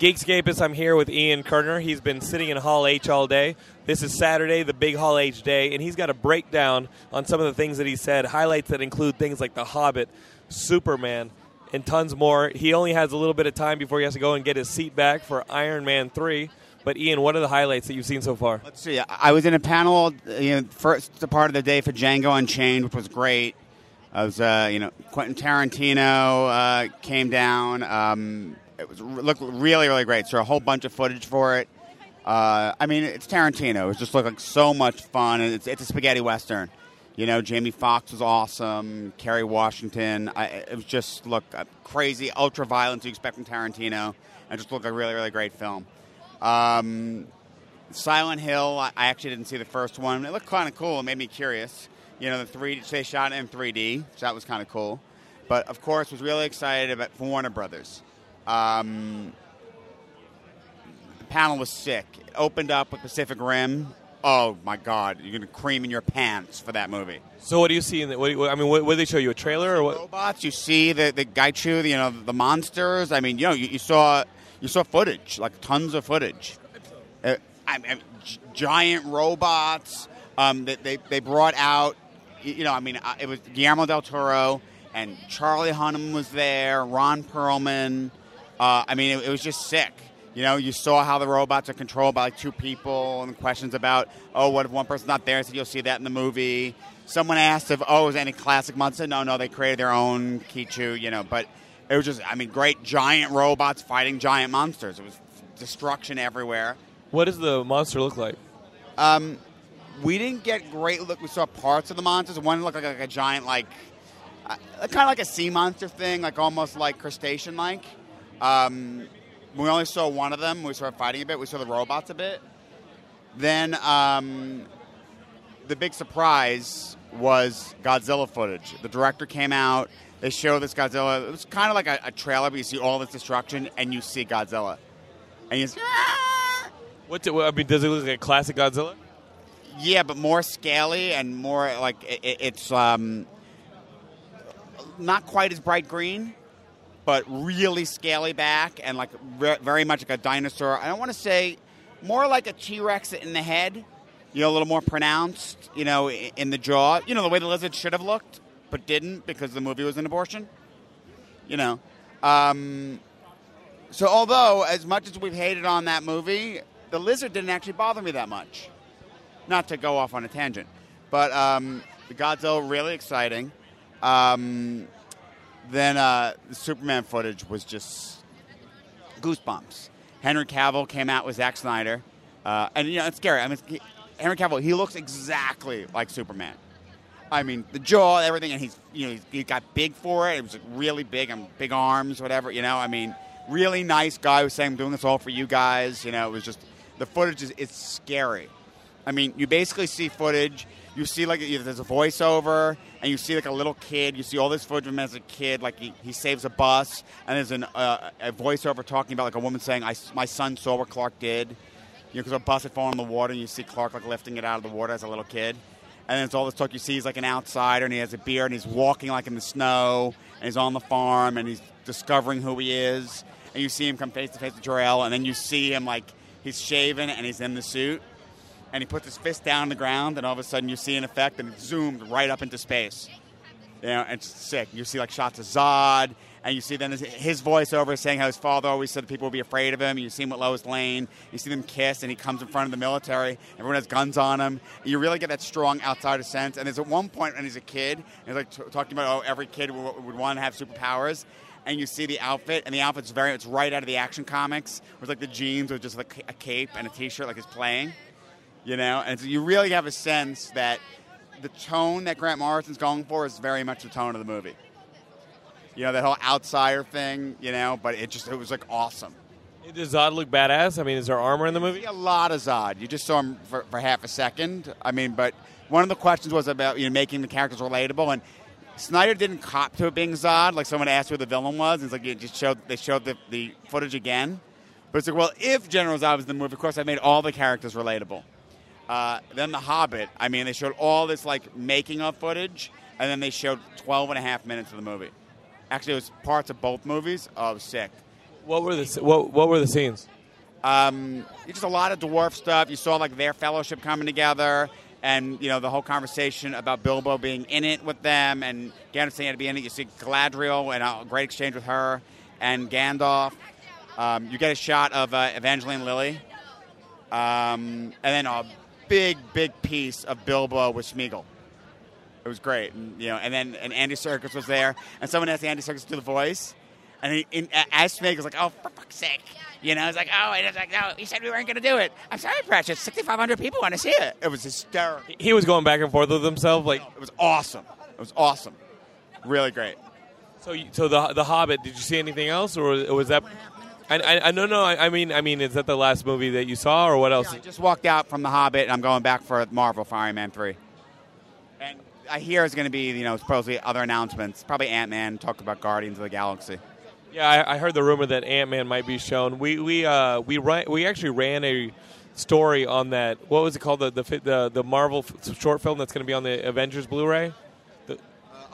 Geekscapists, I'm here with Ian Kerner. He's been sitting in Hall H all day. This is Saturday, the big Hall H day, and he's got a breakdown on some of the things that he said, highlights that include things like The Hobbit, Superman, and tons more. He only has a little bit of time before he has to go and get his seat back for Iron Man 3. But Ian, what are the highlights that you've seen so far? Let's see. I was in a panel, you know, first part of the day for Django Unchained, which was great. I was, uh, you know, Quentin Tarantino uh, came down. Um, it was looked really, really great. So a whole bunch of footage for it. Uh, I mean, it's Tarantino. It just looked like so much fun, and it's, it's a spaghetti western. You know, Jamie Foxx was awesome. Kerry Washington. I, it was just look uh, crazy, ultra violence you expect from Tarantino, and just looked like a really, really great film. Um, Silent Hill. I, I actually didn't see the first one. It looked kind of cool. It made me curious. You know, the three they shot in 3D, so that was kind of cool. But of course, was really excited about Warner Brothers. Um, the panel was sick. It opened up with Pacific Rim. Oh my God, you're gonna cream in your pants for that movie. So, what do you see in the? What, you- I mean, what, what did they show you? A trailer or what? Robots, you see the the Kaiju, the, you know, the monsters. I mean, you know, you, you saw you saw footage, like tons of footage. Uh, I, I, g- giant robots. Um, they, they they brought out, you you know, I mean, uh, it was Guillermo del Toro and Charlie Hunnam was there, Ron Perlman. Uh, I mean, it, it was just sick. You know, you saw how the robots are controlled by like two people, and questions about, oh, what if one person's not there? Said, you'll see that in the movie. Someone asked if, oh, is any classic monster? No, no, they created their own Kaiju, you know, but it was just, I mean, great giant robots fighting giant monsters. It was destruction everywhere. What does the monster look like? Um, we didn't get great look. We saw parts of the monsters. One looked like, like a giant, like, uh, kind of like a sea monster thing, like almost like crustacean like. Um, we only saw one of them. We started fighting a bit. We saw the robots a bit. Then um, the big surprise was Godzilla footage. The director came out. They showed this Godzilla. It was kind of like a, a trailer, but you see all this destruction and you see Godzilla. And you What? Do, I mean, does it look like a classic Godzilla? Yeah, but more scaly and more like it- it's um, not quite as bright green, but really scaly back and like re- very much like a dinosaur. I don't want to say more like a T Rex in the head, you know, a little more pronounced, you know, in the jaw. You know, the way the lizard should have looked, but didn't because the movie was an abortion. You know. Um, so, although as much as we've hated on that movie, the lizard didn't actually bother me that much not to go off on a tangent, but um, the Godzilla really exciting. Um, then uh, the Superman footage was just goosebumps. Henry Cavill came out with Zack Snyder, uh, and you know it's scary. I mean, he, Henry Cavill he looks exactly like Superman. I mean, the jaw, everything, and he's you know he's, he got big for it. It was really big and big arms, whatever. You know, I mean, really nice guy was saying, "I'm doing this all for you guys." You know, it was just the footage is it's scary. I mean, you basically see footage. You see like there's a voiceover, and you see like a little kid. You see all this footage of him as a kid, like he, he saves a bus, and there's an, uh, a voiceover talking about like a woman saying, I, "My son saw what Clark did," you know, because a bus had fallen in the water, and you see Clark like lifting it out of the water as a little kid. And then it's all this talk. You see he's like an outsider, and he has a beard, and he's walking like in the snow, and he's on the farm, and he's discovering who he is. And you see him come face to face with Jor-El, and then you see him like he's shaven and he's in the suit and he puts his fist down on the ground, and all of a sudden you see an effect, and it zoomed right up into space. You know, it's sick. You see like shots of Zod, and you see then his, voiceover saying how his father always said people would be afraid of him. You see him with Lois Lane. You see them kiss, and he comes in front of the military. Everyone has guns on him. You really get that strong outsider sense. And there's at one point when he's a kid, and he's like t- talking about oh every kid w- would want to have superpowers. And you see the outfit, and the outfit's very, it's right out of the action comics. Where it's like the jeans with just like a cape and a t shirt, like he's playing you know and so you really have a sense that the tone that grant morrison's going for is very much the tone of the movie you know that whole outsider thing you know but it just it was like awesome Does Zod look badass? I mean, is there armor in the movie? a lot of zod you just saw him for, for half a second i mean but one of the questions was about you know making the characters relatable and Snyder didn't cop to it being Zod. Like someone asked who the villain was, and it's like you just showed they showed the, the footage again. But it's like, well, if General Zod was in the movie, of course, I made all the characters relatable. Uh, then The Hobbit, I mean, they showed all this like making of footage, and then they showed 12 and a half minutes of the movie. Actually, it was parts of both movies. Oh, sick. What were the what What were the scenes? Um, just a lot of dwarf stuff. You saw like their fellowship coming together, and you know the whole conversation about Bilbo being in it with them, and Gandalf saying to be in it. You see Galadriel and a great exchange with her and Gandalf. Um, you get a shot of uh, Evangeline Lilly, um, and then a big, big piece of Bilbo with Smeagol. It was great, and, you know. And then and Andy Serkis was there, and someone asked Andy Serkis to do the voice, and he, in, as Smeagol was like, "Oh, for fuck's sake." You know, it's like, oh, and it's like, no, you said we weren't going to do it. I'm sorry, Precious. 6,500 people want to see it. It was hysterical. He was going back and forth with himself, like It was awesome. It was awesome. Really great. so. you- So the the Hobbit. Did you see anything else, or was that? I, I, I no no. I, I mean I mean, is that the last movie that you saw, or what else? I just walked out from The Hobbit, and I'm going back for Marvel Iron Man 3. And I hear there's going to be, you know, supposedly other announcements. Probably Ant Man, talk about Guardians of the Galaxy. Yeah, I, I heard the rumor that Ant Man might be shown. We we uh, we ran, we actually ran a story on that. What was it called? The the the, the Marvel f- short film that's going to be on the Avengers Blu-ray.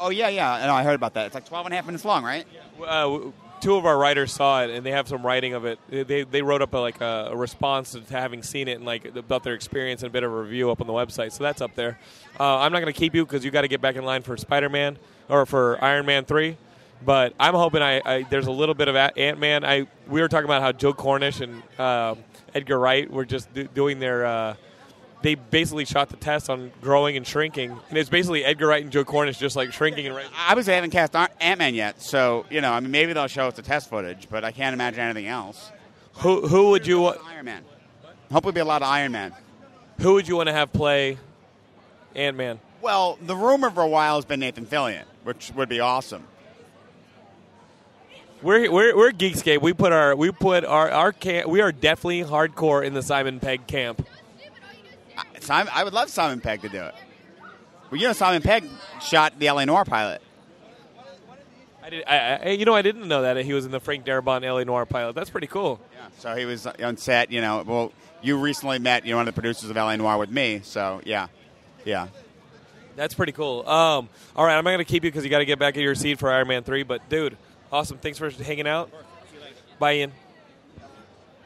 Oh, yeah, yeah. I I heard about that. It's like 12 and a half minutes long, right? Uh, two of our writers saw it, and they have some writing of it. They they wrote up a, like a, a response to having seen it and like about their experience and a bit of a review up on the website. So that's up there. Uh, I'm not going to keep you because you got to get back in line for Spider-Man or for Iron Man three. But I'm hoping I, I there's a little bit of Ant Man. I we were talking about how Joe Cornish and uh, Edgar Wright were just do, doing their. Uh, they basically shot the test on growing and shrinking, and it's basically Edgar Wright and Joe Cornish just like shrinking and. Obviously, they haven't cast Ant Man yet, so, you know, I mean, maybe they'll show us the test footage, but I can't imagine anything else. Who who would you? Iron Man. Hopefully, be a lot of Iron Man. Who would you want to have play Ant Man? Well, the rumor for a while has been Nathan Fillion, which would be awesome. We're, we're we're Geekscape. We put our we put our our camp. We are definitely hardcore in the Simon Pegg camp. I- Simon, I would love Simon Pegg to do it. Well, you know, Simon Pegg shot the LA Noir pilot. I did. I, I, you know, I didn't know that he was in the Frank Darabont LA Noir pilot. That's pretty cool. Yeah. So he was on set. You know, well, you recently met you know one of the producers of LA Noir with me. So yeah, yeah. That's pretty cool. Um, all right, I'm not gonna keep you because you got to get back in your seat for Iron Man three. But dude, awesome. Thanks for hanging out. Bye, Ian.